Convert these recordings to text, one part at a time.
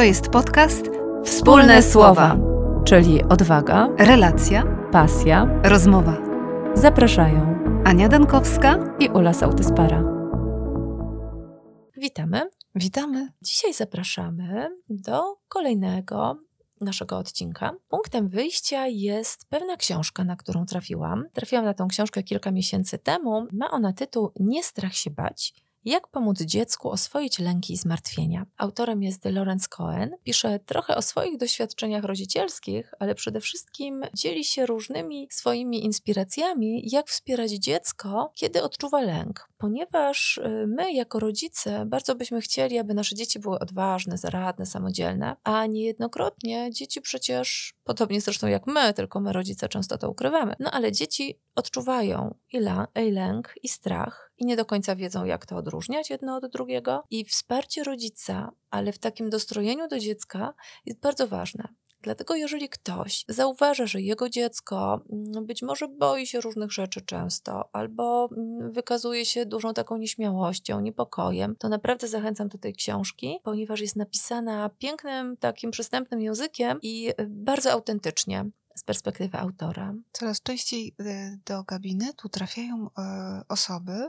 To jest podcast Wspólne Słowa, czyli odwaga, relacja, pasja. rozmowa. Zapraszają Ania Dankowska. i Ula Sautyspara. Witamy. Witamy. Dzisiaj zapraszamy do kolejnego naszego odcinka. Punktem wyjścia jest pewna książka, na którą trafiłam. Trafiłam na tą książkę kilka miesięcy temu. Ma ona tytuł Nie strach się bać. Jak pomóc dziecku oswoić lęki i zmartwienia? Autorem jest Lawrence Cohen. Pisze trochę o swoich doświadczeniach rodzicielskich, ale przede wszystkim dzieli się różnymi swoimi inspiracjami, jak wspierać dziecko, kiedy odczuwa lęk. Ponieważ y, my, jako rodzice, bardzo byśmy chcieli, aby nasze dzieci były odważne, zaradne, samodzielne, a niejednokrotnie dzieci przecież, podobnie zresztą jak my, tylko my rodzice często to ukrywamy, no ale dzieci odczuwają i, la, i lęk, i strach, i nie do końca wiedzą, jak to odróżniać jedno od drugiego. I wsparcie rodzica, ale w takim dostrojeniu do dziecka jest bardzo ważne. Dlatego, jeżeli ktoś zauważa, że jego dziecko mm, być może boi się różnych rzeczy często, albo mm, wykazuje się dużą taką nieśmiałością, niepokojem, to naprawdę zachęcam do tej książki, ponieważ jest napisana pięknym, takim przystępnym językiem i y, bardzo autentycznie z perspektywy autora. Coraz częściej y, do gabinetu trafiają e, osoby,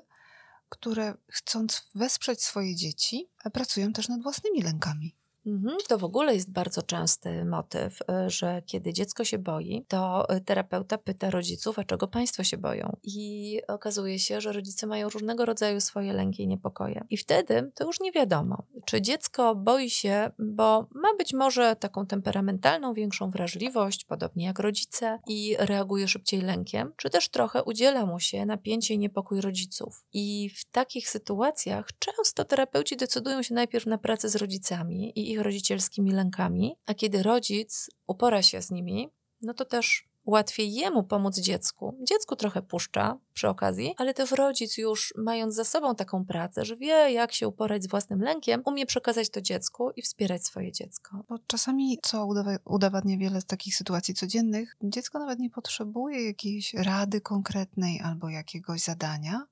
które chcąc wesprzeć swoje dzieci, pracują też nad własnymi lękami. Mhm, To w ogóle jest bardzo częsty motyw, y, że kiedy dziecko się boi, to y, terapeuta pyta rodziców, a czego państwo się boją. I okazuje się, że rodzice mają różnego rodzaju swoje lęki i niepokoje. I wtedy to już nie wiadomo, czy dziecko boi się, bo ma być może taką temperamentalną, większą wrażliwość, podobnie jak rodzice, i reaguje szybciej lękiem, czy też trochę udziela mu się napięcie i niepokój rodziców. I w takich sytuacjach często terapeuci decydują się najpierw na pracę z rodzicami i ich rodzicielskimi lękami, a kiedy rodzic upora się z nimi, no to też łatwiej jemu pomóc dziecku. Dziecku trochę puszcza przy okazji, ale też rodzic już mając za sobą taką pracę, że wie jak się uporać z własnym lękiem, umie przekazać to dziecku i wspierać swoje dziecko. Bo czasami, co udowadnia wiele z takich sytuacji codziennych, dziecko nawet nie potrzebuje jakiejś rady konkretnej albo jakiegoś zadania,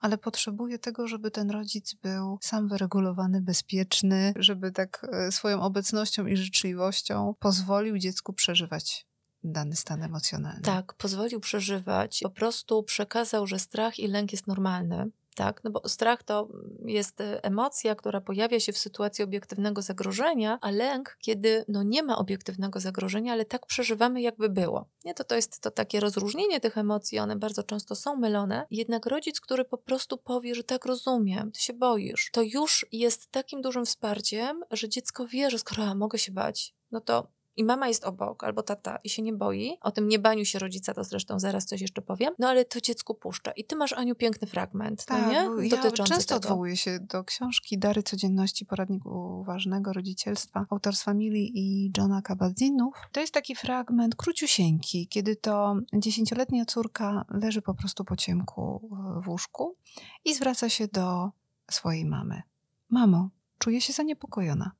ale potrzebuje tego, żeby ten rodzic był sam wyregulowany, bezpieczny, żeby tak e, swoją obecnością i życzliwością pozwolił dziecku przeżywać dany stan emocjonalny. Tak, pozwolił przeżywać, po prostu przekazał, że strach i lęk jest normalny. Tak, no bo strach to jest e, emocja, która pojawia się w sytuacji obiektywnego zagrożenia, a lęk, kiedy no nie ma obiektywnego zagrożenia, ale tak przeżywamy, jakby było. Nie, to, to jest to takie rozróżnienie tych emocji, one bardzo często są mylone. Jednak rodzic, który po prostu powie, że tak rozumiem, ty się boisz, to już jest takim dużym wsparciem, że dziecko wie, że skoro ja mogę się bać, no to i mama jest obok, albo tata i się nie boi, o tym niebaniu się rodzica, to zresztą zaraz coś jeszcze powiem, no ale to dziecku puszcza. I ty masz, Aniu, piękny fragment, Tak, no nie? bo ja Dotyczący często tego. odwołuję się do książki Dary Codzienności, poradnik uważnego rodzicielstwa autorstwa Mili i Johna Kabat-Zinnów. To jest taki fragment króciusieńki, kiedy to dziesięcioletnia córka leży po prostu po ciemku w łóżku i zwraca się do swojej mamy. Mamo, czuję się zaniepokojona.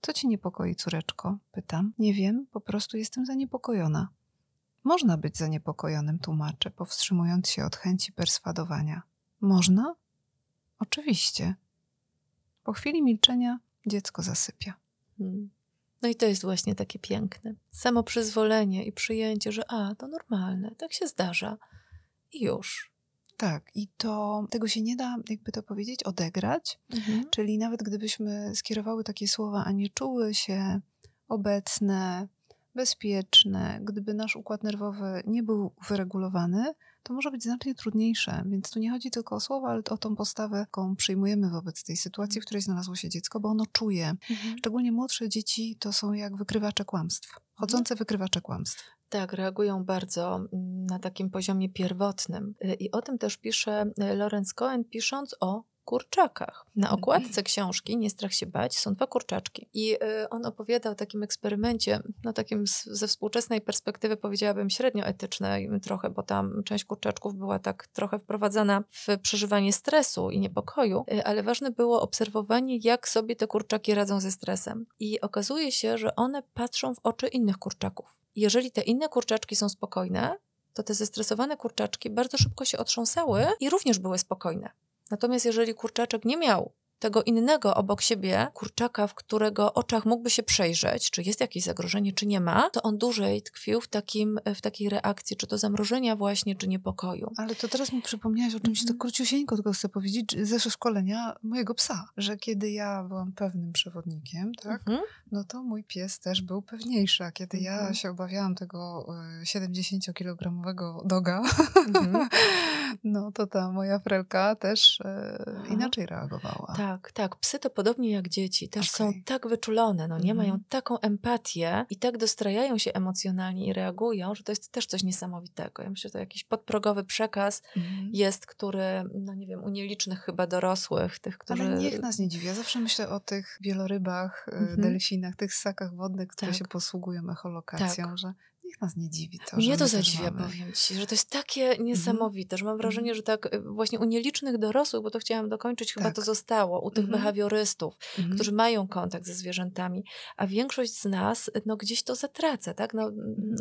Co ci niepokoi, córeczko? Pytam. Nie wiem, po prostu jestem zaniepokojona. Można być zaniepokojonym, tłumaczę, powstrzymując się od chęci perswadowania. Można? Oczywiście. Po chwili milczenia dziecko zasypia. Hmm. No i to jest właśnie takie piękne. Samo przyzwolenie i przyjęcie, że a, to normalne, tak się zdarza. I już. Tak, i to tego się nie da, jakby to powiedzieć, odegrać. Mhm. Czyli nawet gdybyśmy skierowały takie słowa, a nie czuły się obecne, bezpieczne, gdyby nasz układ nerwowy nie był wyregulowany, to może być znacznie trudniejsze. Więc tu nie chodzi tylko o słowa, ale o tą postawę, jaką przyjmujemy wobec tej sytuacji, w której znalazło się dziecko, bo ono czuje. Mhm. Szczególnie młodsze dzieci to są jak wykrywacze kłamstw. Chodzące wykrywacze kłamstw. Tak, reagują bardzo mm, na takim poziomie pierwotnym. Y, I o tym też pisze y, Lorenz Cohen, pisząc o kurczakach. Na okładce książki Nie strach się bać są dwa kurczaczki. I y, on opowiada o takim eksperymencie, no takim z, ze współczesnej perspektywy powiedziałabym średnio etycznej trochę, bo tam część kurczaczków była tak trochę wprowadzana w przeżywanie stresu i niepokoju, ale ważne było obserwowanie, jak sobie te kurczaki radzą ze stresem. I okazuje się, że one patrzą w oczy innych kurczaków. Jeżeli te inne kurczaczki są spokojne, to te zestresowane kurczaczki bardzo szybko się otrząsały i również były spokojne. Natomiast jeżeli kurczaczek nie miał tego innego obok siebie kurczaka, w którego oczach mógłby się przejrzeć, czy jest jakieś zagrożenie, czy nie ma, to on dłużej tkwił w, takim, w takiej reakcji, czy to zamrożenia właśnie, czy niepokoju. Ale to teraz mi przypomniałaś o czymś Mhm. tak króciusieńko, tylko chcę powiedzieć, ze szkolenia mojego psa, że kiedy ja byłam pewnym przewodnikiem, tak, Mhm. no to mój pies też był pewniejszy, a kiedy ja Mhm. się obawiałam tego e, 70-kilogramowego doga, Mhm. no to ta moja frelka też e, inaczej reagowała. Tak, tak. Psy to podobnie jak dzieci. Też są Okej. tak wyczulone, no nie? Mhm. Mają taką empatię i tak dostrajają się emocjonalnie i reagują, że to jest też coś niesamowitego. Ja myślę, że to jakiś podprogowy przekaz Mhm. jest, który, no nie wiem, u nielicznych chyba dorosłych, tych, którzy... Ale niech nas nie dziwi. Ja zawsze myślę o tych wielorybach, e, Mhm. delfinach, tych ssakach wodnych, które Tak. się posługują echolokacją, Tak. że niech nas nie dziwi to, Mnie to zadziwia, mamy. powiem ci, że to jest takie niesamowite, że mam wrażenie, że tak y, właśnie u nielicznych dorosłych, bo to chciałam dokończyć, chyba Tak. to zostało, u tych Mhm. behawiorystów, Mhm. którzy mają kontakt ze zwierzętami, a większość z nas no, gdzieś to zatraca, tak? No,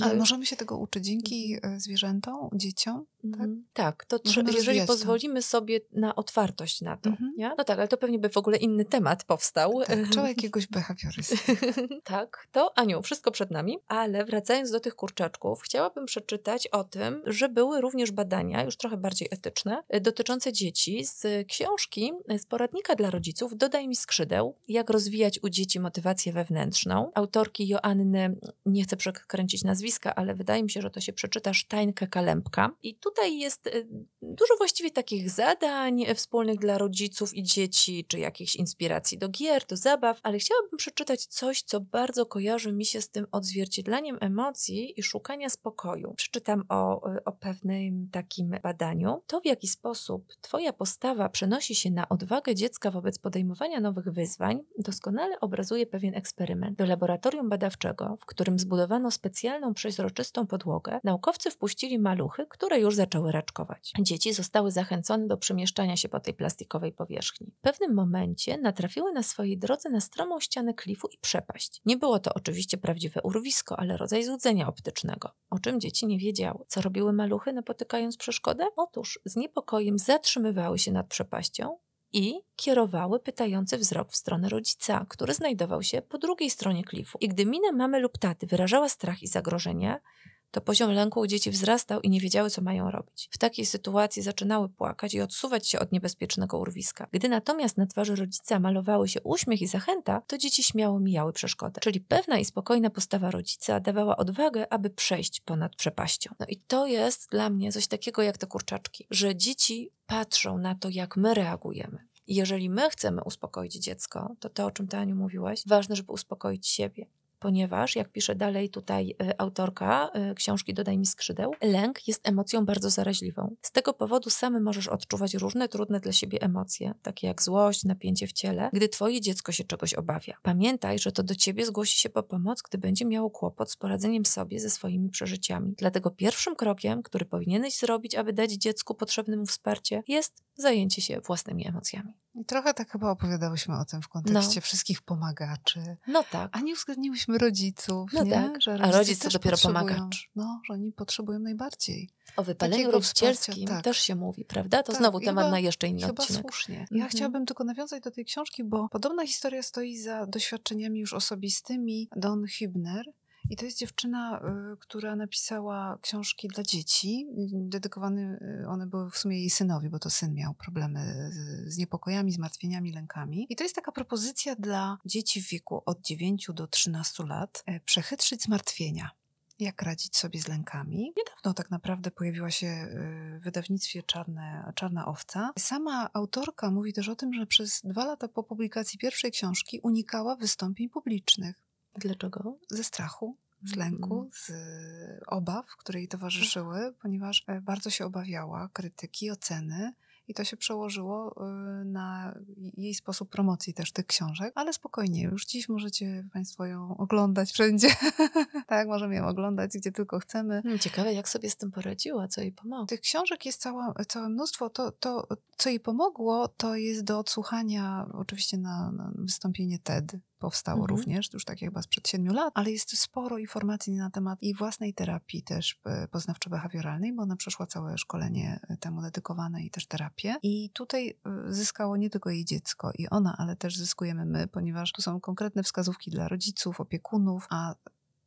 Ale no, możemy się tego uczyć dzięki e, zwierzętom, dzieciom? Mhm. Tak, to Możemy jeżeli rozwijać to. pozwolimy sobie na otwartość na to, Mhm. nie? No tak, ale to pewnie by w ogóle inny temat powstał. Tak, trzeba jakiegoś behawiorysty. tak, to Aniu, wszystko przed nami, ale wracając do tych kurczaczków, chciałabym przeczytać o tym, że były również badania, już trochę bardziej etyczne, dotyczące dzieci z książki, z poradnika dla rodziców Dodaj mi skrzydeł, jak rozwijać u dzieci motywację wewnętrzną. Autorki Joanny, nie chcę przekręcić nazwiska, ale wydaje mi się, że to się przeczyta Steinke-Kalempka. I tutaj jest y, dużo właściwie takich zadań y, wspólnych dla rodziców i dzieci, czy jakichś inspiracji do gier, do zabaw, ale chciałabym przeczytać coś, co bardzo kojarzy mi się z tym odzwierciedleniem emocji i szukania spokoju. Przeczytam o, y, o pewnym takim badaniu. To, w jaki sposób Twoja postawa przenosi się na odwagę dziecka wobec podejmowania nowych wyzwań, doskonale obrazuje pewien eksperyment. Do laboratorium badawczego, w którym zbudowano specjalną przeźroczystą podłogę, naukowcy wpuścili maluchy, które już zaczęły raczkować. Dzieci zostały zachęcone do przemieszczania się po tej plastikowej powierzchni. W pewnym momencie natrafiły na swojej drodze na stromą ścianę klifu i przepaść. Nie było to oczywiście prawdziwe urwisko, ale rodzaj złudzenia optycznego, o czym dzieci nie wiedziały. Co robiły maluchy, napotykając przeszkodę? Otóż z niepokojem zatrzymywały się nad przepaścią i kierowały pytający wzrok w stronę rodzica, który znajdował się po drugiej stronie klifu. I gdy mina mamy lub taty wyrażała strach i zagrożenie, to poziom lęku u dzieci wzrastał i nie wiedziały, co mają robić. W takiej sytuacji zaczynały płakać i odsuwać się od niebezpiecznego urwiska. Gdy natomiast na twarzy rodzica malowały się uśmiech i zachęta, to dzieci śmiało mijały przeszkodę. Czyli pewna i spokojna postawa rodzica dawała odwagę, aby przejść ponad przepaścią. No i to jest dla mnie coś takiego jak te kurczaczki, że dzieci patrzą na to, jak my reagujemy. Jeżeli my chcemy uspokoić dziecko, to to, o czym ty, Aniu, mówiłaś, ważne, żeby uspokoić siebie ponieważ, jak pisze dalej tutaj y, autorka y, książki Dodaj mi skrzydeł, lęk jest emocją bardzo zaraźliwą. Z tego powodu sam możesz odczuwać różne trudne dla siebie emocje, takie jak złość, napięcie w ciele, gdy twoje dziecko się czegoś obawia. Pamiętaj, że to do ciebie zgłosi się po pomoc, gdy będzie miało kłopot z poradzeniem sobie ze swoimi przeżyciami. Dlatego pierwszym krokiem, który powinieneś zrobić, aby dać dziecku potrzebne mu wsparcie, jest zajęcie się własnymi emocjami. I trochę tak chyba opowiadałyśmy o tym w kontekście No. wszystkich pomagaczy. No tak. A nie uwzględniłyśmy rodziców, No nie? tak. Że A rodzice rodzic to dopiero pomagacz. No, że oni potrzebują najbardziej. O wypaleniu rodzicielskim tak. też się mówi, prawda? To Tak, znowu temat chyba- na jeszcze inny Chyba odcinek. słusznie. Ja Mhm. chciałabym tylko nawiązać do tej książki, bo podobna historia stoi za doświadczeniami już osobistymi Don Hübner. I to jest dziewczyna, y, która napisała książki dla dzieci. Dedykowane y, one były w sumie jej synowi, bo to syn miał problemy z, z niepokojami, zmartwieniami, lękami. I to jest taka propozycja dla dzieci w wieku od 9 do 13 lat. e, Przechytrzyć zmartwienia jak radzić sobie z lękami. Niedawno tak naprawdę pojawiła się y, w wydawnictwie Czarne, Czarna Owca. Sama autorka mówi też o tym, że przez dwa lata po publikacji pierwszej książki unikała wystąpień publicznych Dlaczego? ze strachu, z lęku, z y, obaw, które jej towarzyszyły, ponieważ e, bardzo się obawiała krytyki, oceny. I to się przełożyło y, na jej sposób promocji też tych książek. Ale spokojnie, już dziś możecie Państwo ją oglądać wszędzie. tak, możemy ją oglądać gdzie tylko chcemy. Hmm, Ciekawe, jak sobie z tym poradziła, co jej pomogło. Tych książek jest cała, całe mnóstwo. To, to, co jej pomogło, to jest do odsłuchania oczywiście na, na wystąpienie TED powstało Mhm. również, już tak chyba sprzed siedmiu lat, ale jest sporo informacji na temat i własnej terapii też e, poznawczo-behawioralnej, bo ona przeszła całe szkolenie e, temu dedykowane i też terapię. I tutaj e, zyskało nie tylko jej dziecko i ona, ale też zyskujemy my, ponieważ tu są konkretne wskazówki dla rodziców, opiekunów, a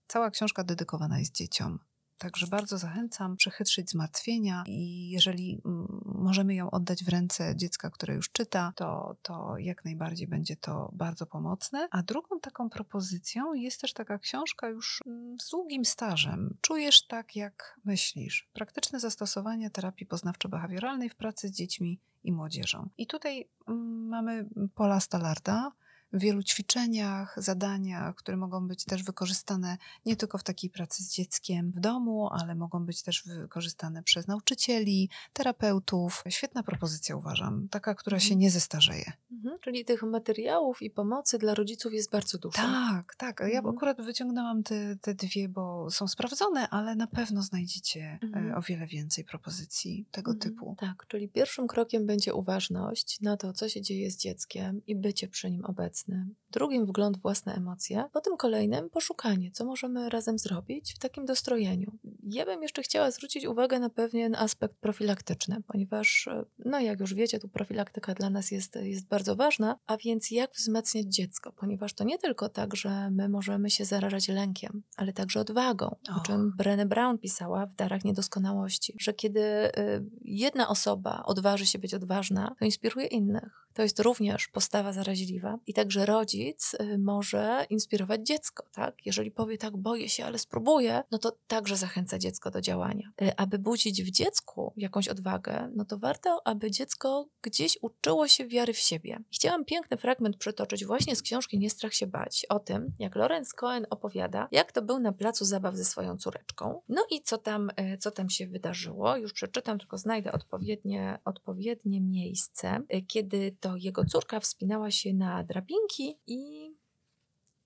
cała książka dedykowana jest dzieciom. Także bardzo zachęcam przechytrzyć zmartwienia i jeżeli mm, możemy ją oddać w ręce dziecka, które już czyta, to, to jak najbardziej będzie to bardzo pomocne. A drugą taką propozycją jest też taka książka już mm, z długim stażem. Czujesz tak, jak myślisz. Praktyczne zastosowanie terapii poznawczo-behawioralnej w pracy z dziećmi i młodzieżą. I tutaj mm, mamy Paula Stallarda, w wielu ćwiczeniach, zadaniach, które mogą być też wykorzystane nie tylko w takiej pracy z dzieckiem w domu, ale mogą być też wykorzystane przez nauczycieli, terapeutów. Świetna propozycja uważam, taka, która się nie zestarzeje. Mhm. Czyli tych materiałów i pomocy dla rodziców jest bardzo dużo. Tak, tak. Ja Mhm. akurat wyciągnęłam te, te dwie, bo są sprawdzone, ale na pewno znajdziecie Mhm. e, o wiele więcej propozycji tego Mhm. typu. Tak, czyli pierwszym krokiem będzie uważność na to, co się dzieje z dzieckiem i bycie przy nim obecnym. Drugim wgląd w własne emocje. Potem kolejnym poszukanie, co możemy razem zrobić w takim dostrojeniu. Ja bym jeszcze chciała zwrócić uwagę na pewien aspekt profilaktyczny, ponieważ, e, no jak już wiecie, tu profilaktyka dla nas jest, jest bardzo ważna, a więc jak wzmacniać dziecko, ponieważ to nie tylko tak, że my możemy się zarażać lękiem, ale także odwagą, o czym Brené Brown pisała w Darach Niedoskonałości, że kiedy y, jedna osoba odważy się być odważna, to inspiruje innych. To jest również postawa zaraźliwa i także rodzic y, może inspirować dziecko, tak? Jeżeli powie tak, boję się, ale spróbuję, no to także zachęca dziecko do działania. Y, Aby budzić w dziecku jakąś odwagę, no to warto, aby dziecko gdzieś uczyło się wiary w siebie. Chciałam piękny fragment przytoczyć właśnie z książki Nie strach się bać, o tym, jak Lorenz Cohen opowiada, jak to był na placu zabaw ze swoją córeczką. No i co tam, y, co tam się wydarzyło. Już przeczytam, tylko znajdę odpowiednie, odpowiednie miejsce, kiedy to jego córka wspinała się na drabinki i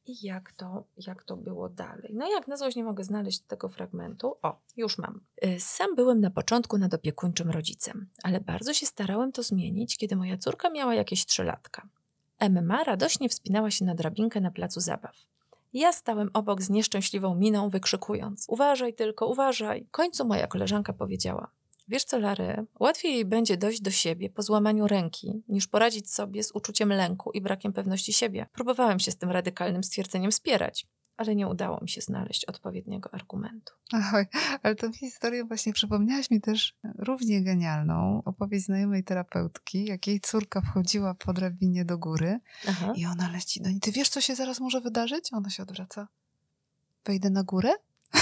i jak to, jak to było dalej. No jak na złość nie mogę znaleźć tego fragmentu. O, już mam. Y, Sam byłem na początku nadopiekuńczym rodzicem, ale bardzo się starałem to zmienić, kiedy moja córka miała jakieś trzylatka. Emma radośnie wspinała się na drabinkę na placu zabaw. Ja stałem obok z nieszczęśliwą miną, wykrzykując: Uważaj tylko, uważaj. W końcu moja koleżanka powiedziała: Wiesz co, Lary, łatwiej jej będzie dojść do siebie po złamaniu ręki, niż poradzić sobie z uczuciem lęku i brakiem pewności siebie. Próbowałem się z tym radykalnym stwierdzeniem spierać, ale nie udało mi się znaleźć odpowiedniego argumentu. Oj, ale tą historię właśnie przypomniałaś mi też równie genialną opowieść znajomej terapeutki, jak jej córka wchodziła po drabinie do góry Aha. i ona leci do niej. Ty wiesz, co się zaraz może wydarzyć? Ona się odwraca. Wejdę na górę?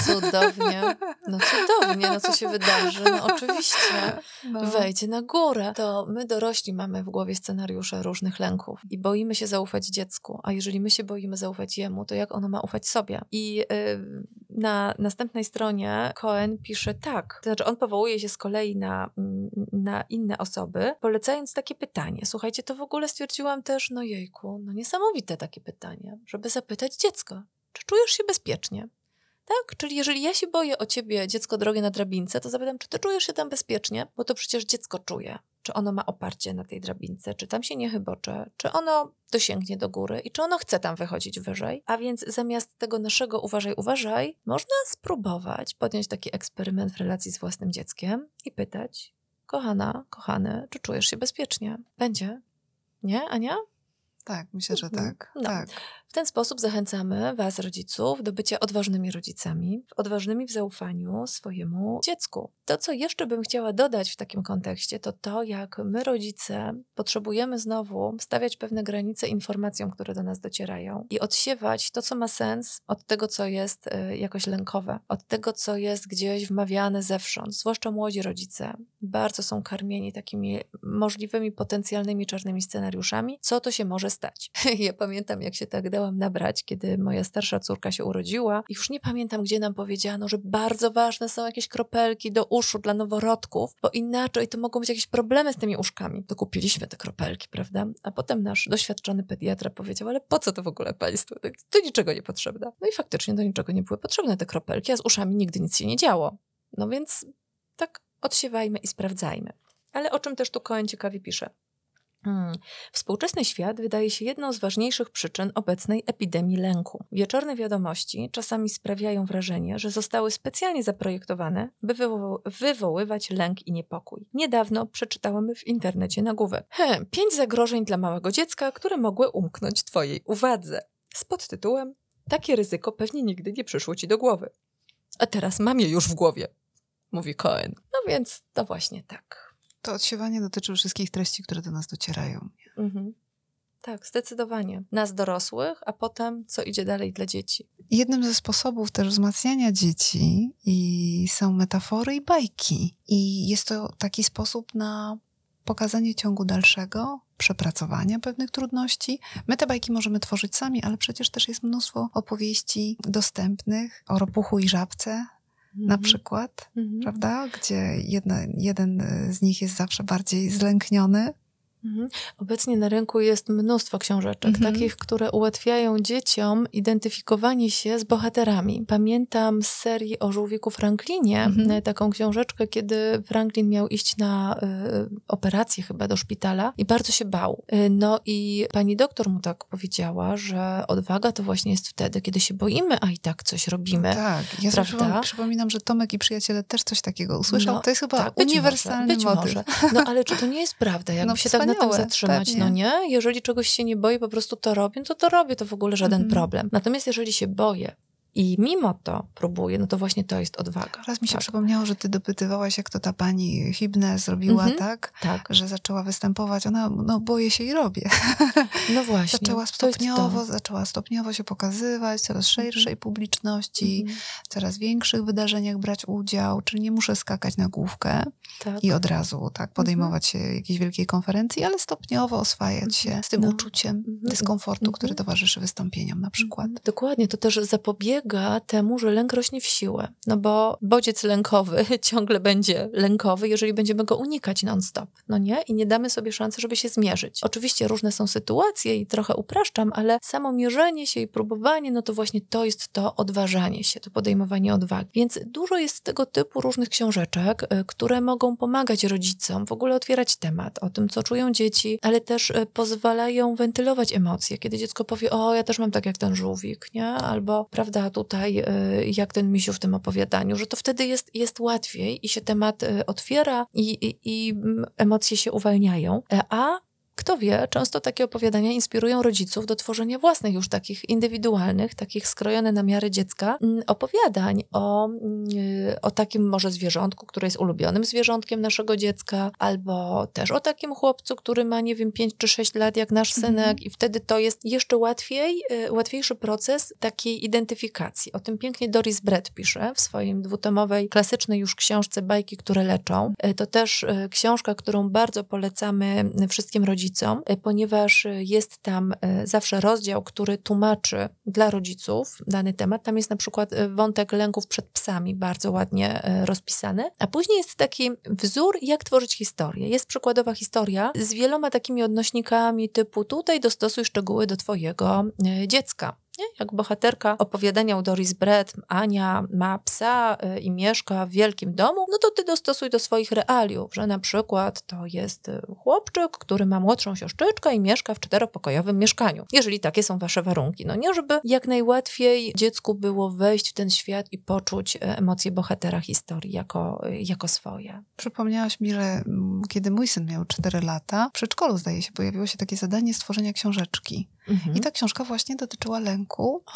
Cudownie. No cudownie, no co się wydarzy? No oczywiście. No. Wejdzie na górę. To my dorośli mamy w głowie scenariusze różnych lęków i boimy się zaufać dziecku. A jeżeli my się boimy zaufać jemu, to jak ono ma ufać sobie? I y, na następnej stronie Cohen pisze tak. To znaczy on powołuje się z kolei na, mm, na inne osoby, polecając takie pytanie. Słuchajcie, to w ogóle stwierdziłam też, no jejku, no niesamowite takie pytanie, żeby zapytać dziecko, czy czujesz się bezpiecznie? Tak, czyli jeżeli ja się boję o ciebie, dziecko drogie na drabince, to zapytam, czy ty czujesz się tam bezpiecznie? Bo to przecież dziecko czuje. Czy ono ma oparcie na tej drabince, czy tam się nie chybocze, czy ono dosięgnie do góry i czy ono chce tam wychodzić wyżej. A więc zamiast tego naszego uważaj, uważaj, można spróbować podjąć taki eksperyment w relacji z własnym dzieckiem i pytać, kochana, kochany, czy czujesz się bezpiecznie? Będzie? Nie, Ania? Tak, myślę, że Mhm. tak. No. tak. Ten sposób zachęcamy Was, rodziców, do bycia odważnymi rodzicami, odważnymi w zaufaniu swojemu dziecku. To, co jeszcze bym chciała dodać w takim kontekście, to to, jak my, rodzice, potrzebujemy znowu stawiać pewne granice informacjom, które do nas docierają i odsiewać to, co ma sens, od tego, co jest y, jakoś lękowe, od tego, co jest gdzieś wmawiane zewsząd. Zwłaszcza młodzi rodzice bardzo są karmieni takimi możliwymi, potencjalnymi czarnymi scenariuszami, co to się może stać. ja pamiętam, jak się tak dałam nabrać, kiedy moja starsza córka się urodziła i już nie pamiętam, gdzie nam powiedziano, że bardzo ważne są jakieś kropelki do uszu dla noworodków, bo inaczej to mogą być jakieś problemy z tymi uszkami. To kupiliśmy te kropelki, prawda? A potem nasz doświadczony pediatra powiedział, ale po co to w ogóle państwu? To, niczego nie potrzebne. No i faktycznie do niczego nie były potrzebne te kropelki, a z uszami nigdy nic się nie działo. No więc tak odsiewajmy i sprawdzajmy. Ale o czym też tu Cohen ciekawie pisze? Hmm. Współczesny świat wydaje się jedną z ważniejszych przyczyn obecnej epidemii lęku. Wieczorne wiadomości czasami sprawiają wrażenie, że zostały specjalnie zaprojektowane, by wywo wywoływać lęk i niepokój. Niedawno przeczytałem w internecie nagłówek. He, pięć zagrożeń dla małego dziecka, które mogły umknąć Twojej uwadze. Z podtytułem Takie ryzyko pewnie nigdy nie przyszło Ci do głowy. A teraz mam je już w głowie, mówi Cohen. No więc to właśnie tak. To odsiewanie dotyczy wszystkich treści, które do nas docierają. Mhm. Tak, zdecydowanie. Nas dorosłych, a potem co idzie dalej dla dzieci. Jednym ze sposobów też wzmacniania dzieci i są metafory i bajki. I jest to taki sposób na pokazanie ciągu dalszego, przepracowania pewnych trudności. My te bajki możemy tworzyć sami, ale przecież też jest mnóstwo opowieści dostępnych o ropuchu i żabce na przykład, Mhm. prawda? Gdzie jedna, jeden z nich jest zawsze bardziej zlękniony. Mhm. Obecnie na rynku jest mnóstwo książeczek, Mhm. takich, które ułatwiają dzieciom identyfikowanie się z bohaterami. Pamiętam z serii o żółwiku Franklinie Mhm. e, taką książeczkę, kiedy Franklin miał iść na e, operację chyba do szpitala i bardzo się bał. E, no i pani doktor mu tak powiedziała, że odwaga to właśnie jest wtedy, kiedy się boimy, a i tak coś robimy. Tak, ja Prawda? przypom- przypominam, że Tomek i przyjaciele też coś takiego usłyszał. No, to jest chyba tak, być uniwersalny może, być motyw. może. No ale czy to nie jest prawda? Jakby No, się tak na tym wspaniałe, zatrzymać, pewnie. no nie? Jeżeli czegoś się nie boję, po prostu to robię, to to robię, to w ogóle żaden Mhm. problem. Natomiast jeżeli się boję i mimo to próbuję, no to właśnie to jest odwaga. Raz mi się tak. przypomniało, że ty dopytywałaś, jak to ta pani Hibne zrobiła, Mhm. tak? Tak, Że zaczęła występować. Ona, no boję się i robię. no właśnie. Zaczęła to jest to. stopniowo, zaczęła stopniowo się pokazywać, coraz szerszej publiczności, Mhm. w coraz większych wydarzeniach brać udział, czyli nie muszę skakać na główkę Tak. i od razu tak podejmować się jakiejś wielkiej konferencji, ale stopniowo oswajać się z tym No. uczuciem Mhm. dyskomfortu, Mhm. który towarzyszy wystąpieniom na przykład. Dokładnie, to też zapobiega temu, że lęk rośnie w siłę. No bo bodziec lękowy ciągle będzie lękowy, jeżeli będziemy go unikać non-stop, no nie? I nie damy sobie szansy, żeby się zmierzyć. Oczywiście różne są sytuacje i trochę upraszczam, ale samo mierzenie się i próbowanie, no to właśnie to jest to odważanie się, to podejmowanie odwagi. Więc dużo jest tego typu różnych książeczek, y, które mogą pomagać rodzicom w ogóle otwierać temat o tym, co czują dzieci, ale też y, pozwalają wentylować emocje. Kiedy dziecko powie, o, ja też mam tak jak ten żółwik, nie? Albo, prawda, tutaj y, jak ten misiu w tym opowiadaniu, że to wtedy jest, jest łatwiej i się temat y, otwiera i, i, i mm, emocje się uwalniają. E, A kto wie, często takie opowiadania inspirują rodziców do tworzenia własnych już takich indywidualnych, takich skrojone na miarę dziecka mm, opowiadań o, mm, o takim może zwierzątku, które jest ulubionym zwierzątkiem naszego dziecka, albo też o takim chłopcu, który ma, nie wiem, 5 czy 6 lat jak nasz Mhm. synek i wtedy to jest jeszcze łatwiej, y, łatwiejszy proces takiej identyfikacji. O tym pięknie Doris Brett pisze w swoim dwutomowej, klasycznej już książce Bajki, które leczą. Y, To też y, książka, którą bardzo polecamy wszystkim rodzicom, y, ponieważ y, jest tam y, zawsze rozdział, który tłumaczy dla rodziców dany temat. Tam jest na przykład wątek lęków przed psami, bardzo ładnie rozpisany. A później jest taki wzór, jak tworzyć historię. Jest przykładowa historia z wieloma takimi odnośnikami typu tutaj dostosuj szczegóły do twojego dziecka. Nie? Jak bohaterka opowiadania u Doris Brett, Ania ma psa y, i mieszka w wielkim domu, no to ty dostosuj do swoich realiów, że na przykład to jest y, chłopczyk, który ma młodszą siostrzyczkę i mieszka w czteropokojowym mieszkaniu. Jeżeli takie są wasze warunki, no nie, żeby jak najłatwiej dziecku było wejść w ten świat i poczuć y, emocje bohatera historii jako, jako swoje. Przypomniałaś mi, że mm, kiedy mój syn miał 4 lata, w przedszkolu zdaje się, pojawiło się takie zadanie stworzenia książeczki. Mhm. I ta książka właśnie dotyczyła lęku.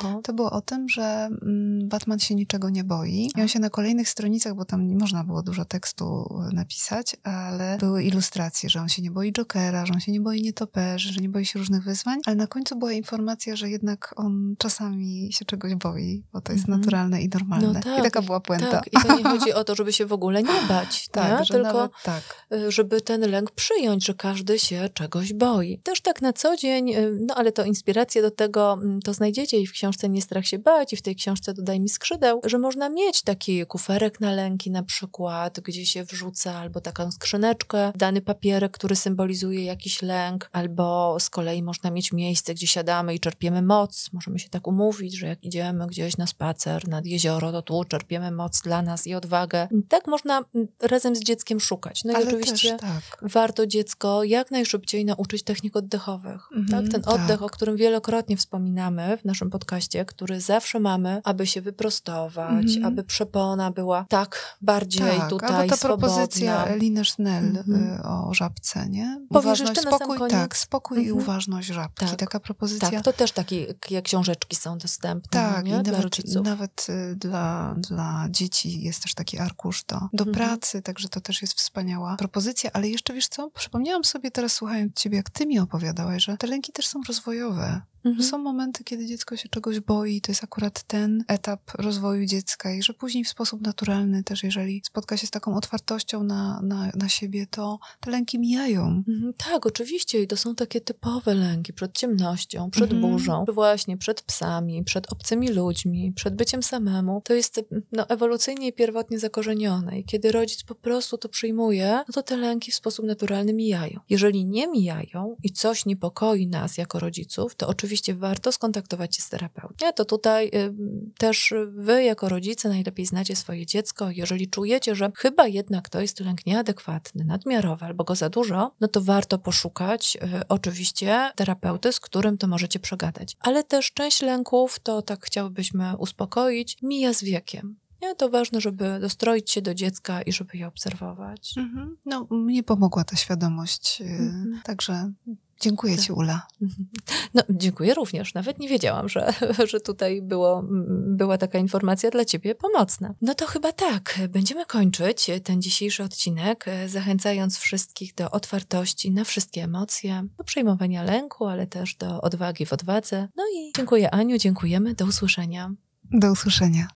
O, To było o tym, że mm, Batman się niczego nie boi. I on się na kolejnych stronicach, bo tam nie można było dużo tekstu napisać, ale były ilustracje, że on się nie boi Jokera, że on się nie boi nietoperzy, że nie boi się różnych wyzwań, ale na końcu była informacja, że jednak on czasami się czegoś boi, bo to jest Mhm. naturalne i normalne. No tak, I taka była puenta. Tak, i to nie chodzi o to, żeby się w ogóle nie bać, Tak, nie? tylko tak. y, żeby ten lęk przyjąć, że każdy się czegoś boi. Też tak na co dzień, y, no ale to inspirację do tego mm, to znajdziecie i w książce Nie strach się bać i w tej książce Dodaj mi skrzydeł, że można mieć taki kuferek na lęki na przykład, gdzie się wrzuca albo taką skrzyneczkę, dany papierek, który symbolizuje jakiś lęk, albo z kolei można mieć miejsce, gdzie siadamy i czerpiemy moc. Możemy się tak umówić, że jak idziemy gdzieś na spacer nad jezioro, to tu czerpiemy moc dla nas i odwagę. Tak można mm, razem z dzieckiem szukać. No Ale i oczywiście tak. warto dziecko jak najszybciej nauczyć technik oddechowych. Mhm, tak? Ten tak. oddech, o którym wielokrotnie wspominamy w naszym podcaście, który zawsze mamy, aby się wyprostować, Mhm. aby przepona była tak bardziej Tak, tutaj albo ta swobodna. propozycja Eliny Schnell y, o żabce, nie? Sam spokój, koniec? tak, spokój i Mhm. uważność żabki. Tak. Taka propozycja. Tak, to też takie książeczki są dostępne Tak, nie? i dla nawet, nawet y, dla, dla dzieci jest też taki arkusz do, do Mhm. pracy, także to też jest wspaniała propozycja. Ale jeszcze wiesz co, przypomniałam sobie teraz słuchając ciebie, jak ty mi opowiadałaś, że te lęki też są rozwojowe. Mhm. są momenty, kiedy dziecko się czegoś boi, to jest akurat ten etap rozwoju dziecka i że później w sposób naturalny też, jeżeli spotka się z taką otwartością na, na, na siebie, to te lęki mijają. Mhm, Tak, oczywiście. I to są takie typowe lęki przed ciemnością, przed Mhm. burzą, właśnie przed psami, przed obcymi ludźmi, przed byciem samemu. To jest no, ewolucyjnie i pierwotnie zakorzenione. I kiedy rodzic po prostu to przyjmuje, no to te lęki w sposób naturalny mijają. Jeżeli nie mijają i coś niepokoi nas jako rodziców, to oczywiście warto skontaktować się z terapeutą. To tutaj y, też wy jako rodzice najlepiej znacie swoje dziecko. Jeżeli czujecie, że chyba jednak to jest lęk nieadekwatny, nadmiarowy albo go za dużo, no to warto poszukać y, oczywiście terapeuty, z którym to możecie przegadać. Ale też część lęków, to tak chciałybyśmy uspokoić, mija z wiekiem. Nie, to ważne, żeby dostroić się do dziecka i żeby je obserwować. Mhm. No, mnie pomogła ta świadomość, y, Mhm. także dziękuję ci, Ula. No, dziękuję również. Nawet nie wiedziałam, że, że tutaj było, była taka informacja dla Ciebie pomocna. No to chyba tak. Będziemy kończyć ten dzisiejszy odcinek, zachęcając wszystkich do otwartości na wszystkie emocje, do przejmowania lęku, ale też do odwagi w odwadze. No i dziękuję Aniu, dziękujemy. Do usłyszenia. Do usłyszenia.